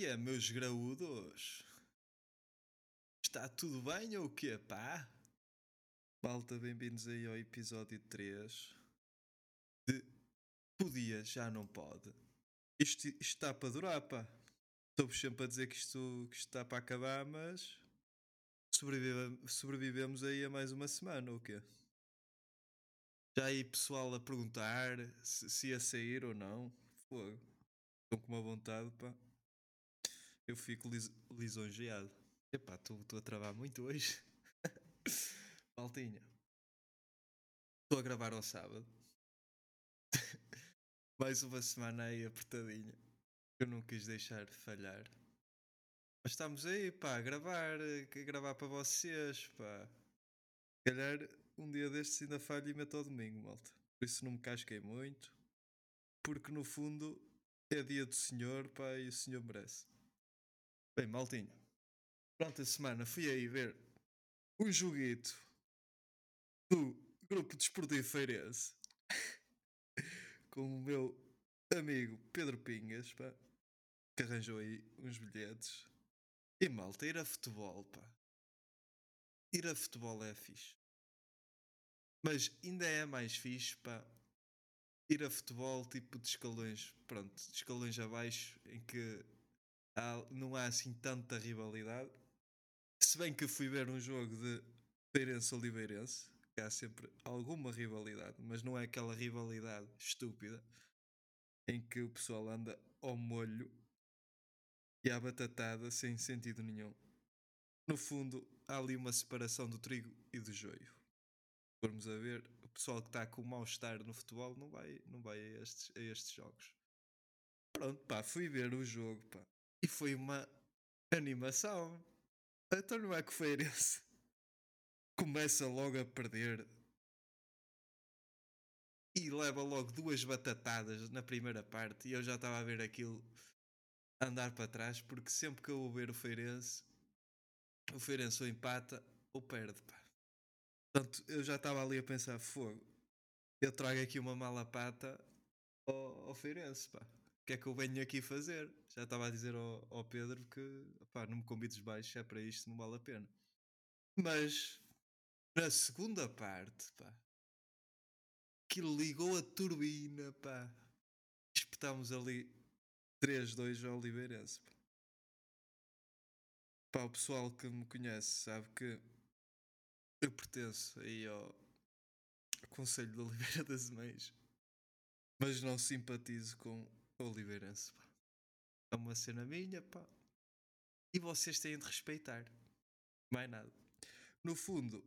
que é, meus graúdos? Está tudo bem ou o quê, pá? Malta, bem-vindos aí ao episódio 3 de Podia, já não pode. Isto, isto está para durar, pá. Estou sempre a dizer que isto, que isto está para acabar, mas sobrevive, sobrevivemos aí a mais uma semana, ou o quê? Já aí pessoal a perguntar se, se ia sair ou não. Fogo. Estão com uma vontade, pá. Eu fico lis, lisonjeado. Epá, estou a travar muito hoje. Maltinha. Estou a gravar ao sábado. Mais uma semana aí apertadinha. Eu não quis deixar de falhar. Mas estamos aí, pá, a gravar, a gravar para vocês, pá. Se calhar um dia destes ainda falho e meto ao domingo, malta. Por isso não me casquei muito. Porque no fundo é dia do Senhor, pá, e o Senhor merece. Bem, maltinho. Pronto, a semana fui aí ver um joguito do Grupo Desportivo Feirense com o meu amigo Pedro Pingas, pá, que arranjou aí uns bilhetes. E malta, ir a futebol, pá. Ir a futebol é fixe. Mas ainda é mais fixe, pá, ir a futebol tipo de escalões, pronto, de escalões abaixo, em que há, não há assim tanta rivalidade. Se bem que fui ver um jogo de Feirense Oliveirense, que há sempre alguma rivalidade, mas não é aquela rivalidade estúpida em que o pessoal anda ao molho e à batatada sem sentido nenhum. No fundo, há ali uma separação do trigo e do joio. Formos a ver, o pessoal que está com mal-estar no futebol não vai, não vai a, estes, a estes jogos. Pronto, pá, fui ver o jogo, pá. E foi uma animação. Então não é que o Feirense começa logo a perder e leva logo duas batatadas na primeira parte e eu já estava a ver aquilo andar para trás porque sempre que eu vou ver o Feirense o Feirense ou empata ou perde pá. portanto eu já estava ali a pensar fogo eu trago aqui uma mala pata ao, ao Feirense pá. Que é que eu venho aqui fazer já estava a dizer ao, ao Pedro que pá, não me convides baixo é para isto não vale a pena mas na segunda parte pá que ligou a turbina, pá. Espetámos ali 3-2 ao Oliveirense. Pá. pá, o pessoal que me conhece sabe que eu pertenço aí ao Conselho de Oliveira das Mães, mas não simpatizo com Oliveirense, pá. É uma cena minha, pá. E vocês têm de respeitar. Mais nada. No fundo,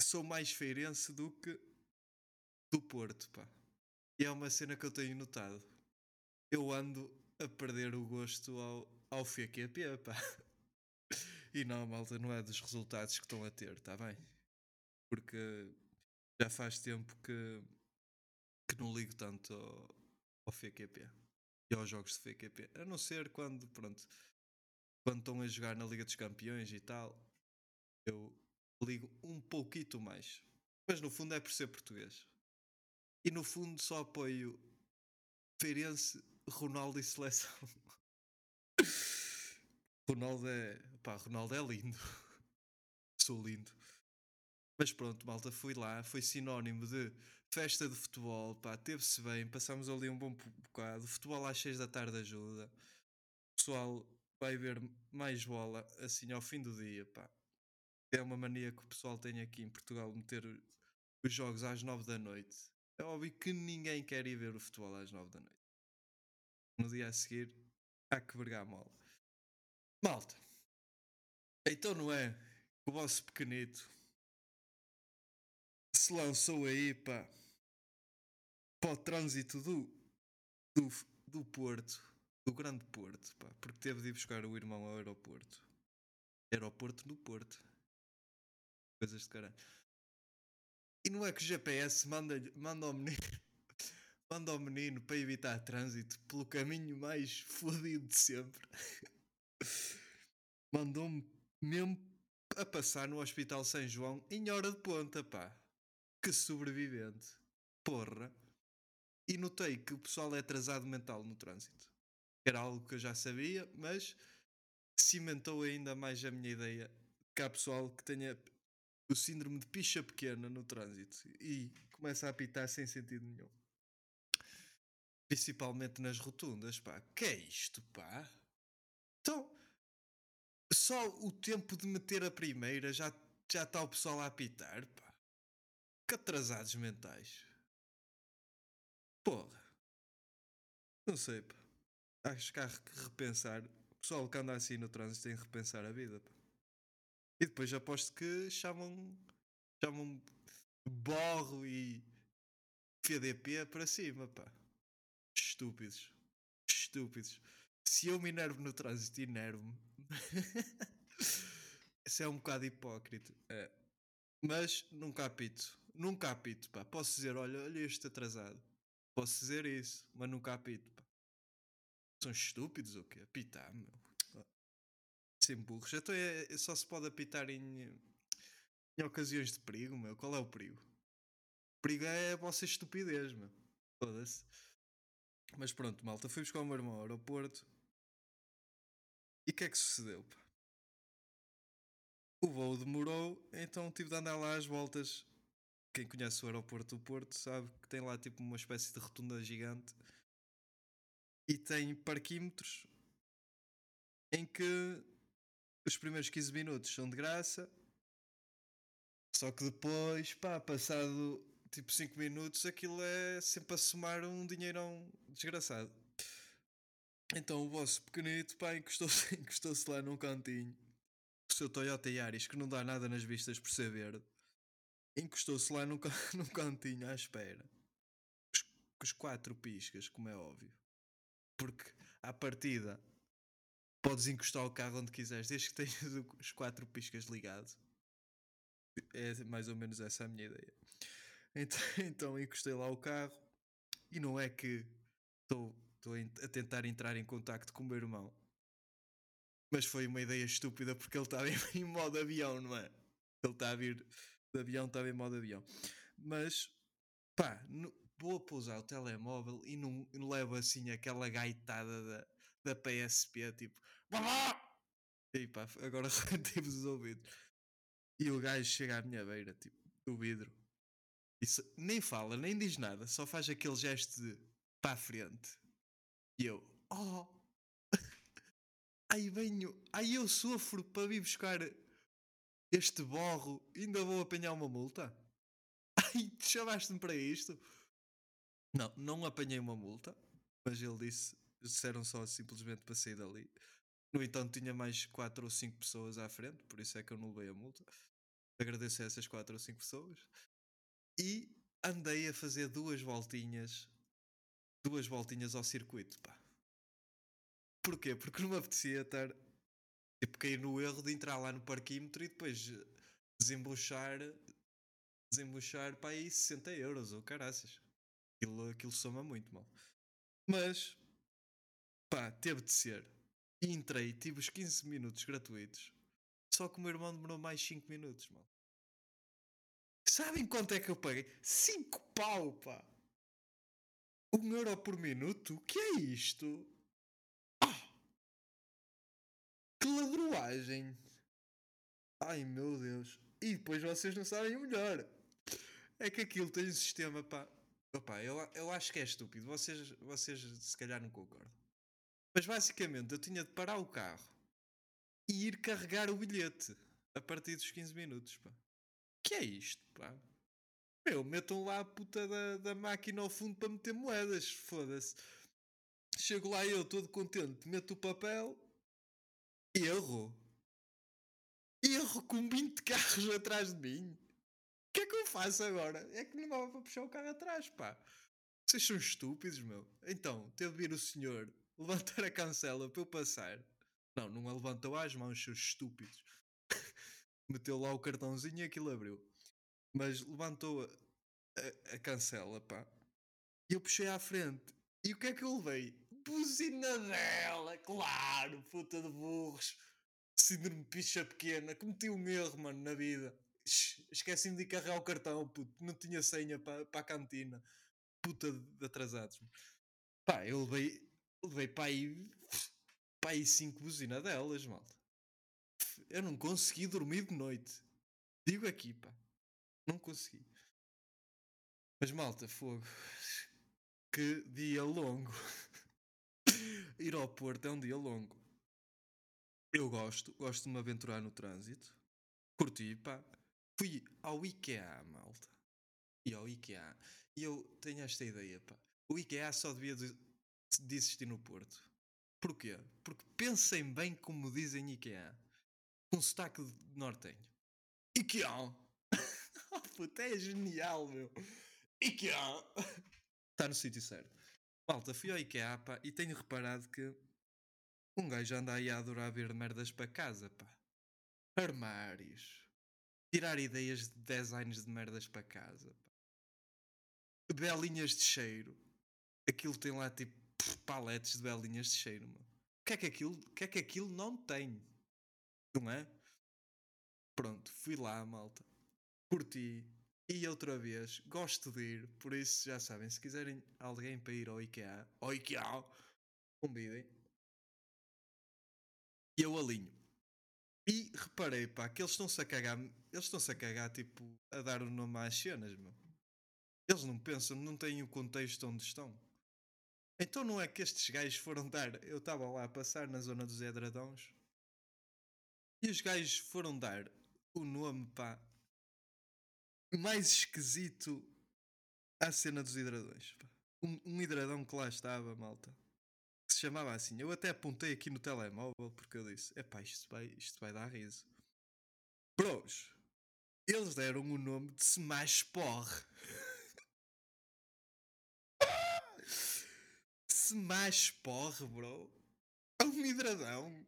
sou mais feirense do que do Porto, pá. E é uma cena que eu tenho notado. Eu ando a perder o gosto ao, ao FQP, pá. E não, malta, não é dos resultados que estão a ter, tá bem? Porque já faz tempo que, que não ligo tanto ao, ao FQP e aos jogos de FQP. A não ser quando, pronto, quando estão a jogar na Liga dos Campeões e tal, eu ligo um pouquito mais. Mas no fundo é por ser português. E no fundo só apoio Feirense, Ronaldo e Seleção. Ronaldo é. Pá, Ronaldo é lindo. Sou lindo. Mas pronto, malta, fui lá, foi sinónimo de festa de futebol, pá, teve-se bem, passámos ali um bom bocado. Futebol às 6 da tarde ajuda. O pessoal vai ver mais bola assim ao fim do dia, pá. É uma mania que o pessoal tem aqui em Portugal meter os jogos às 9 da noite. É óbvio que ninguém quer ir ver o futebol às 9 da noite. No dia a seguir, há que vergar mal. Malta, então não é o vosso pequenito se lançou aí pá, para o trânsito do, do, do Porto, do Grande Porto, pá, porque teve de ir buscar o irmão ao aeroporto. Aeroporto no Porto. Coisas de caralho. E não é que o GPS manda, manda ao menino. Manda ao menino para evitar trânsito pelo caminho mais fodido de sempre. Mandou-me mesmo a passar no Hospital São João em hora de ponta, pá. Que sobrevivente. Porra. E notei que o pessoal é atrasado mental no trânsito. Era algo que eu já sabia, mas cimentou ainda mais a minha ideia que há pessoal que tenha o síndrome de picha pequena no trânsito e começa a apitar sem sentido nenhum. Principalmente nas rotundas, pá. Que é isto, pá? Então, só o tempo de meter a primeira já já está o pessoal a apitar, pá. Que atrasados mentais. Porra. Não sei, pá. Acho que há que repensar. O pessoal que anda assim no trânsito tem que repensar a vida, pá. E depois aposto que chamam. chamam borro e PDP para cima, pá. Estúpidos. Estúpidos. Se eu me enervo no trânsito, enervo-me. Isso é um bocado hipócrita. É. Mas nunca apito. Nunca apito, pá. Posso dizer, olha, olha este atrasado. Posso dizer isso, mas nunca apito, pá. São estúpidos ou quê? Apitar, meu. Sem burros. Então é, é, só se pode apitar em, em ocasiões de perigo, meu. Qual é o perigo? O perigo é a vossa estupidez, meu. Foda-se. Mas pronto, malta. Fui buscar o meu irmão ao aeroporto. E o que é que sucedeu, pá? O voo demorou, então tive de andar lá às voltas. Quem conhece o aeroporto do Porto sabe que tem lá tipo uma espécie de rotunda gigante e tem parquímetros em que os primeiros 15 minutos são de graça, só que depois, pá, passado tipo 5 minutos, aquilo é sempre a somar um dinheirão desgraçado. Então o vosso pequenito, pá, encostou-se encostou lá num cantinho o seu Toyota Yaris, que não dá nada nas vistas por ser verde, encostou-se lá num, num cantinho à espera. Com os quatro piscas, como é óbvio. Porque, à partida, podes encostar o carro onde quiseres, desde que tenhas os quatro piscas ligados. É mais ou menos essa a minha ideia. Então, então encostei lá o carro e não é que estou a tentar entrar em contacto com o meu irmão mas foi uma ideia estúpida porque ele estava em, modo avião, não é? Ele está a vir de avião, estava em modo avião. Mas, pá, no, vou pousar o telemóvel e não, não levo assim aquela gaitada da, da PSP, tipo, e pá, agora tive os ouvidos. E o gajo chega à minha beira, tipo, do vidro. Nem fala, nem diz nada, só faz aquele gesto de para a frente. E eu, oh, Aí venho, aí eu sofro para vir buscar este borro ainda vou apanhar uma multa? Ai, chamaste-me para isto? Não, não apanhei uma multa, mas ele disse, disseram só simplesmente para sair dali. No entanto, tinha mais 4 ou 5 pessoas à frente, por isso é que eu não levei a multa. Agradeço a essas 4 ou 5 pessoas. E andei a fazer duas voltinhas, duas voltinhas ao circuito, pá. Porquê? Porque não me apetecia estar. Tipo, cair no erro de entrar lá no parquímetro e depois desembuchar. Desembuchar para aí 60 euros ou caraças. Aquilo, aquilo soma muito mal. Mas. Pá, teve de ser. E entrei, tive os 15 minutos gratuitos. Só que o meu irmão demorou mais 5 minutos, mal. Sabem quanto é que eu paguei? 5 pau, pá! 1 um euro por minuto? O que é isto? Que ladruagem! Ai meu Deus! E depois vocês não sabem o melhor. É que aquilo tem um sistema, pá. Opa, eu, eu acho que é estúpido. Vocês, vocês se calhar não concordam. Mas basicamente eu tinha de parar o carro e ir carregar o bilhete a partir dos 15 minutos, pá. Que é isto, pá? Meu, metam lá a puta da, da máquina ao fundo para meter moedas, foda-se. Chego lá eu todo contente, meto o papel, Erro. Erro com 20 carros atrás de mim. O que é que eu faço agora? É que não dava para puxar o carro atrás, pá. Vocês são estúpidos, meu. Então, teve de vir o senhor levantar a cancela para eu passar. Não, não a levantou as mãos, seus estúpidos. Meteu lá o cartãozinho e aquilo abriu. Mas levantou a, a, a cancela, pá. E eu puxei à frente. E o que é que eu levei? Buzina dela, claro, puta de burros. Síndrome picha pequena, cometi um erro, mano, na vida. Esqueci-me de carregar o cartão, puto. Não tinha senha para pa a cantina. Puta de atrasados. Pá, eu levei, levei para aí pá, e cinco buzinadelas, malta. Eu não consegui dormir de noite. Digo aqui, pá. Não consegui. Mas malta, fogo. Que dia longo. Ir ao Porto é um dia longo. Eu gosto, gosto de me aventurar no trânsito. Curti, pá. Fui ao IKEA, malta. E ao IKEA. E eu tenho esta ideia, pá. O IKEA só devia de, existir no Porto. Porquê? Porque pensem bem como dizem IKEA. Com sotaque de nortenho. IKEA! oh, puta, é genial, meu. IKEA! Está no sítio certo. Malta, fui ao IKEA, pá, e tenho reparado que um gajo anda aí a adorar ver merdas para casa, pá. Armários. Tirar ideias de designs de merdas para casa, pá. Belinhas de cheiro. Aquilo tem lá tipo paletes de belinhas de cheiro, mano. O que é que aquilo, o que é que aquilo não tem? Não é? Pronto, fui lá, malta. Curti. E outra vez, gosto de ir, por isso já sabem, se quiserem alguém para ir ao IKEA, ao IKEA, convidem. E eu alinho. E reparei, pá, que eles estão-se a cagar, eles estão-se a cagar, tipo, a dar o nome às cenas, meu. Eles não pensam, não têm o contexto onde estão. Então não é que estes gajos foram dar. Eu estava lá a passar na zona dos Edradões e os gajos foram dar o nome, pá, mais esquisito à cena dos hidradões. Pá. Um, um hidradão que lá estava, malta. Que se chamava assim. Eu até apontei aqui no telemóvel porque eu disse: epá, isto vai, isto vai dar riso. Bros, eles deram o nome de Smash Porre. Smash Porre, bro. É um hidradão.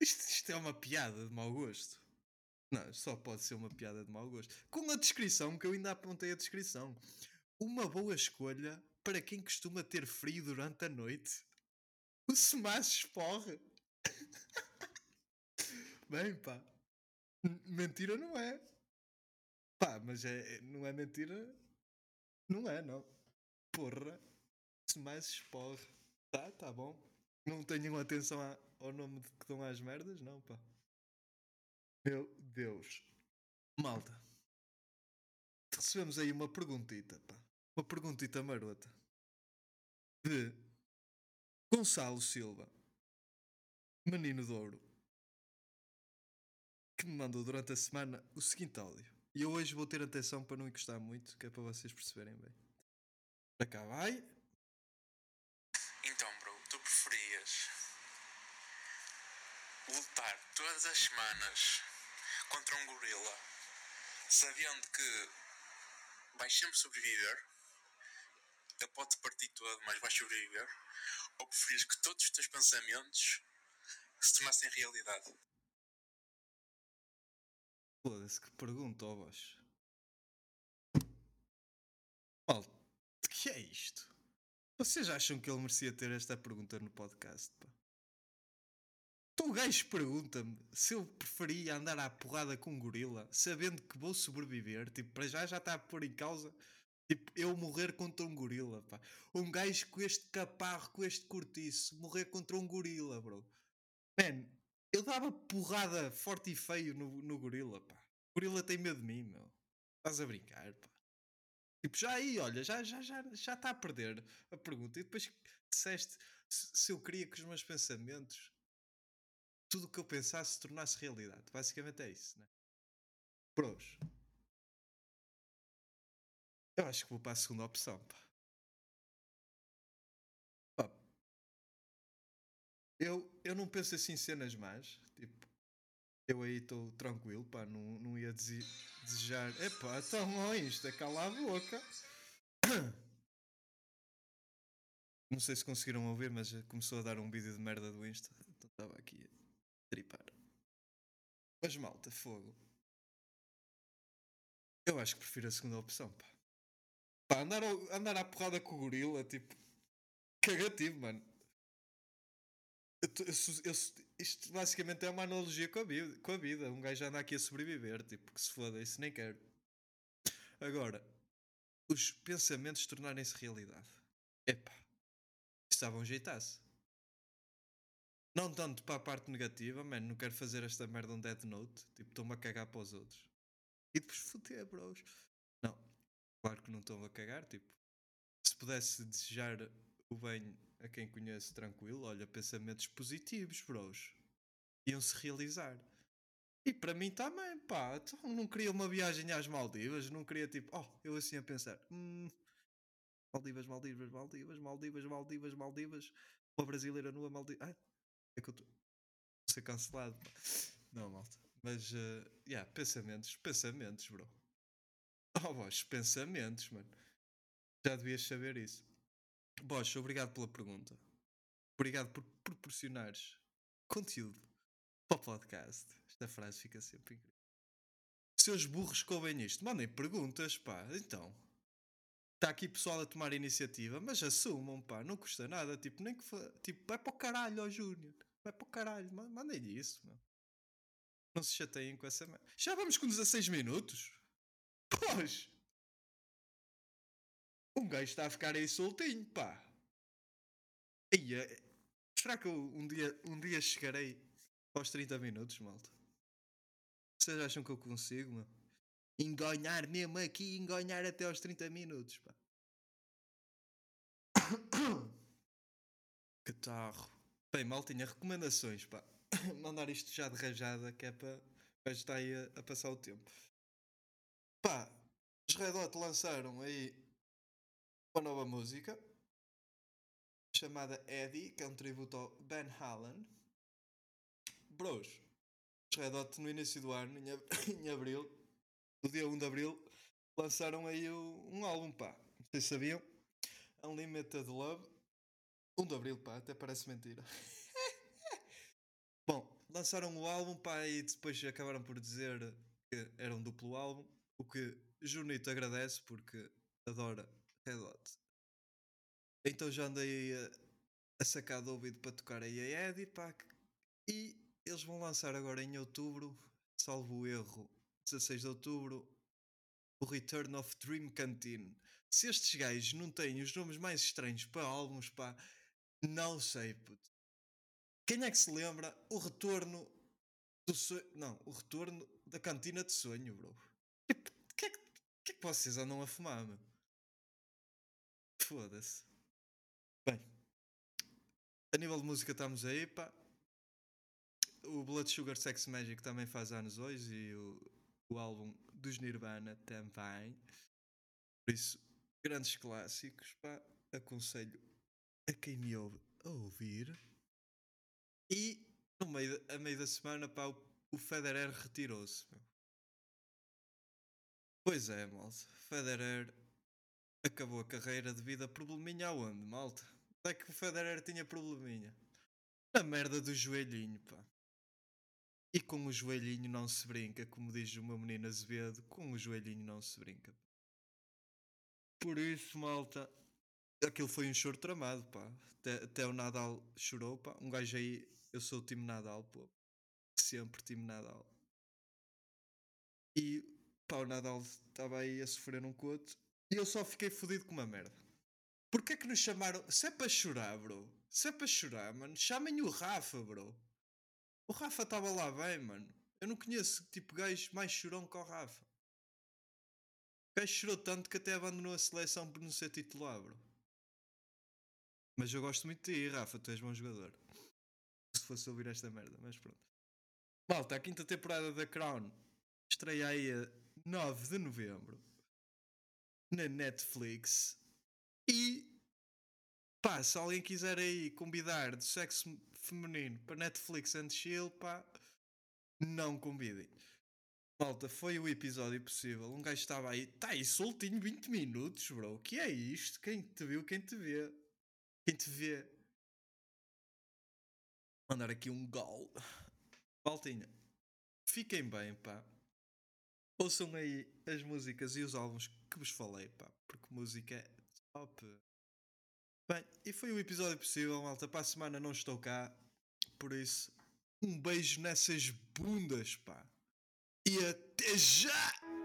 Isto, isto é uma piada de mau gosto. Não, só pode ser uma piada de mau gosto. Com a descrição, que eu ainda apontei a descrição. Uma boa escolha para quem costuma ter frio durante a noite. O Smash Porre. Bem, pá. Mentira não é. Pá, mas é, é, não é mentira. Não é, não. Porra. Smash Porre. Tá, tá bom. Não tenham atenção ao nome que dão às merdas, não, pá. Meu Deus. Malta. Recebemos aí uma perguntita, pá. Uma perguntita marota. De Gonçalo Silva. Menino de Ouro. Que me mandou durante a semana o seguinte áudio. E eu hoje vou ter atenção para não encostar muito, que é para vocês perceberem bem. Para cá vai. Então, bro, tu preferias lutar todas as semanas contra um gorila, sabendo que vais sempre sobreviver, ele pode partir todo, mas vais sobreviver, ou preferias que todos os teus pensamentos se tornassem realidade? Foda-se, que pergunta, ó vós. Malta, que é isto? Vocês acham que ele merecia ter esta pergunta no podcast, pá? Então o gajo pergunta-me se eu preferia andar à porrada com um gorila, sabendo que vou sobreviver. Tipo, para já já está a pôr em causa tipo, eu morrer contra um gorila, pá. Um gajo com este caparro, com este cortiço, morrer contra um gorila, bro. Man, eu dava porrada forte e feio no, no gorila, pá. O gorila tem medo de mim, meu. Estás a brincar, pá. Tipo, já aí, olha, já está já, já, já a perder a pergunta. E depois disseste se, se eu queria que os meus pensamentos tudo o que eu pensasse se tornasse realidade. Basicamente é isso, né? Pros. Eu acho que vou para a segunda opção, pá. pá. Eu, eu não penso assim em cenas más. Tipo, eu aí estou tranquilo, pá. Não, não ia desejar. Epá, então ó, isto é cala a boca. Não sei se conseguiram ouvir, mas começou a dar um vídeo de merda do Insta. Então estava aqui tripar. Mas malta, fogo. Eu acho que prefiro a segunda opção, pá. Pá, andar, ao, andar à porrada com o gorila, tipo. Cagativo, mano. Eu, eu, eu, isto basicamente é uma analogia com a, vida, com a vida. Um gajo anda aqui a sobreviver, tipo, que se foda, isso nem quero. Agora, os pensamentos tornarem-se realidade. Epá, estava um jeitasse. Não tanto para a parte negativa, mano, não quero fazer esta merda um Dead Note. Tipo, estou-me a cagar para os outros. E depois foder, bros. Não, claro que não estou a cagar. Tipo, se pudesse desejar o bem a quem conheço tranquilo, olha, pensamentos positivos, bros. Iam-se realizar. E para mim também, pá. Então não queria uma viagem às Maldivas, não queria tipo, oh, eu assim a pensar, hum, Maldivas, Maldivas, Maldivas, Maldivas, Maldivas, Maldivas, uma brasileira nua Maldivas. Ah, é que eu estou a ser cancelado. Não, malta. Mas, uh, yeah, pensamentos, pensamentos, bro. Oh, Bosch, pensamentos, mano. Já devias saber isso. Bosch, obrigado pela pergunta. Obrigado por proporcionares conteúdo para o podcast. Esta frase fica sempre incrível. Seus burros que ouvem isto, mandem perguntas, pá. Então, está aqui pessoal a tomar iniciativa, mas assumam, pá. Não custa nada. Tipo, nem que fa... tipo, vai para o caralho, ó Júnior. Para o caralho. Ma- Mandem-lhe isso, meu. Não se chateiem com essa merda. Já vamos com 16 minutos? Pois! Um gajo está a ficar aí soltinho, pá. Ia, será que eu um dia, um dia chegarei aos 30 minutos, malta? Vocês acham que eu consigo, meu? Enganhar mesmo aqui, enganhar até aos 30 minutos, pá. Catarro. Bem, maltinha, recomendações, pá. Mandar isto já de rajada, que é para para estar aí a, a passar o tempo. Pá, os Red Hot lançaram aí uma nova música chamada Eddie, que é um tributo ao Ben Hallen. Bros, os Red Hot no início do ano, em, ab- em abril, no dia 1 de abril, lançaram aí o- um álbum, pá. Vocês sabiam? Unlimited Love. 1 de abril, pá, até parece mentira. Bom, lançaram o álbum, pá, e depois acabaram por dizer que era um duplo álbum, o que Junito agradece porque adora Red Hot. Então já andei a, a sacar do ouvido para tocar aí a Eddie, pá, e eles vão lançar agora em outubro, salvo o erro, 16 de outubro, o Return of Dream Canteen. Se estes gajos não têm os nomes mais estranhos para álbuns, pá, não sei, puto. Quem é que se lembra o retorno do sonho. Não, o retorno da cantina de sonho, bro. O que, é que, que é que vocês andam a fumar, meu? Foda-se. Bem, a nível de música estamos aí, pá. O Blood Sugar Sex Magic também faz anos hoje e o, o álbum dos Nirvana também. Por isso, grandes clássicos, pá. Aconselho a quem me ouve a ouvir. E no meio, a meio da semana, pá, o, o Federer retirou-se. Pois é, malta. Federer acabou a carreira devido a probleminha aonde, malta? Onde é que o Federer tinha probleminha? Na merda do joelhinho, pá. E com o joelhinho não se brinca, como diz o meu menino Azevedo, com o joelhinho não se brinca. Por isso, malta, aquilo foi um choro tramado, pá. Até, até o Nadal chorou, pá. Um gajo aí, eu sou o time Nadal, pô. Sempre time Nadal. E, pá, o Nadal estava aí a sofrer um coto. E eu só fiquei fodido com uma merda. Porquê que nos chamaram? Se é para chorar, bro. Se é para chorar, mano, chamem o Rafa, bro. O Rafa estava lá bem, mano. Eu não conheço, tipo, gajo mais chorão que o Rafa. O gajo chorou tanto que até abandonou a seleção por não ser titular, bro. Mas eu gosto muito de ti, Rafa, tu és bom jogador. Se fosse ouvir esta merda, mas pronto. Malta, a quinta temporada da Crown estreia aí a 9 de novembro na Netflix. E pá, se alguém quiser aí convidar de sexo feminino para Netflix and chill, pá, não convidem. Malta, foi o episódio possível. Um gajo estava aí, tá aí soltinho 20 minutos, bro. O que é isto? Quem te viu, quem te vê? Quem te vê? Mandar aqui um gol. Maltinha, fiquem bem, pá. Ouçam aí as músicas e os álbuns que vos falei, pá. Porque música é top. Bem, e foi o episódio possível, malta. Para a semana não estou cá. Por isso, um beijo nessas bundas, pá. E até já!